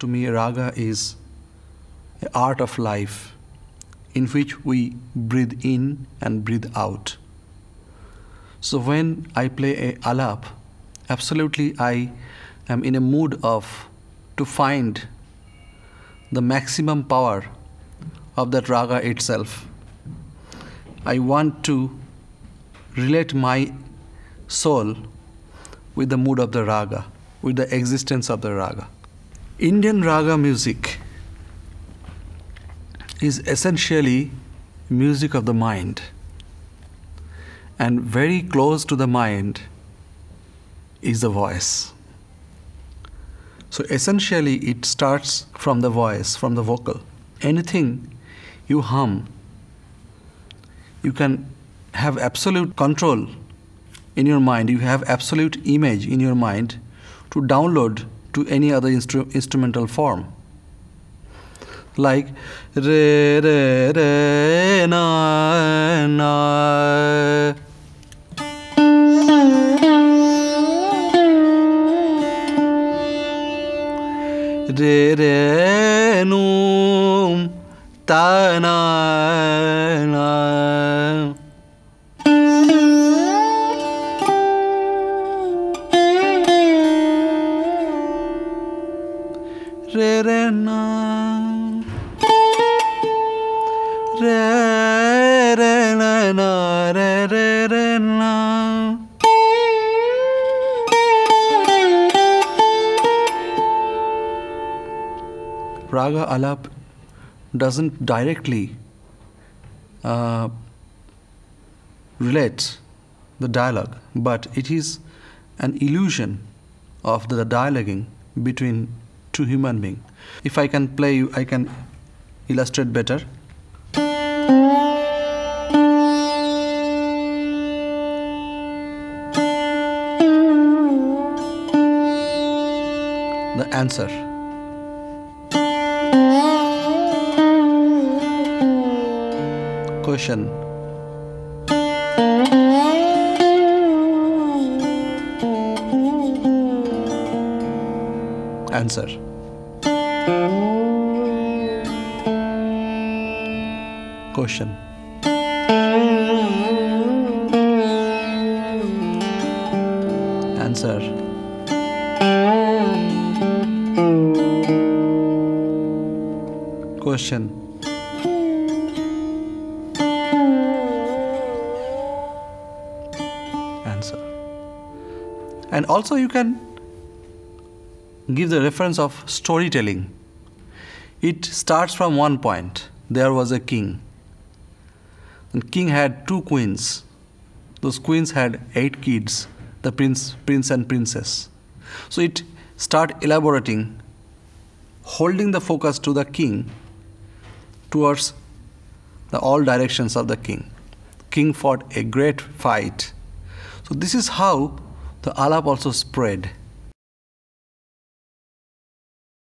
To me, raga is the art of life in which we breathe in and breathe out. So when I play a alap, absolutely I am in a mood of to find the maximum power of that raga itself. I want to relate my soul with the mood of the raga, with the existence of the raga. Indian raga music is essentially music of the mind. And very close to the mind is the voice. So essentially, it starts from the voice, from the vocal. Anything you hum, you can have absolute control in your mind, you have absolute image in your mind to download to any other instru- instrumental form. Like re re re na na. Re re num ta na na. Re re na re re na na re re re na raga alap doesn't directly uh, relate the dialogue but it is an illusion of the dialoguing between two human beings. If I can play you, I can illustrate better. The answer. Question. Answer. Question. Answer. Question. Answer. And also, you can give the reference of storytelling. It starts from one point. There was a king. The king had two queens. Those queens had eight kids, the prince, prince and princess. So it start elaborating, holding the focus to the king towards the all directions of the king. King fought a great fight. So this is how the alap also spread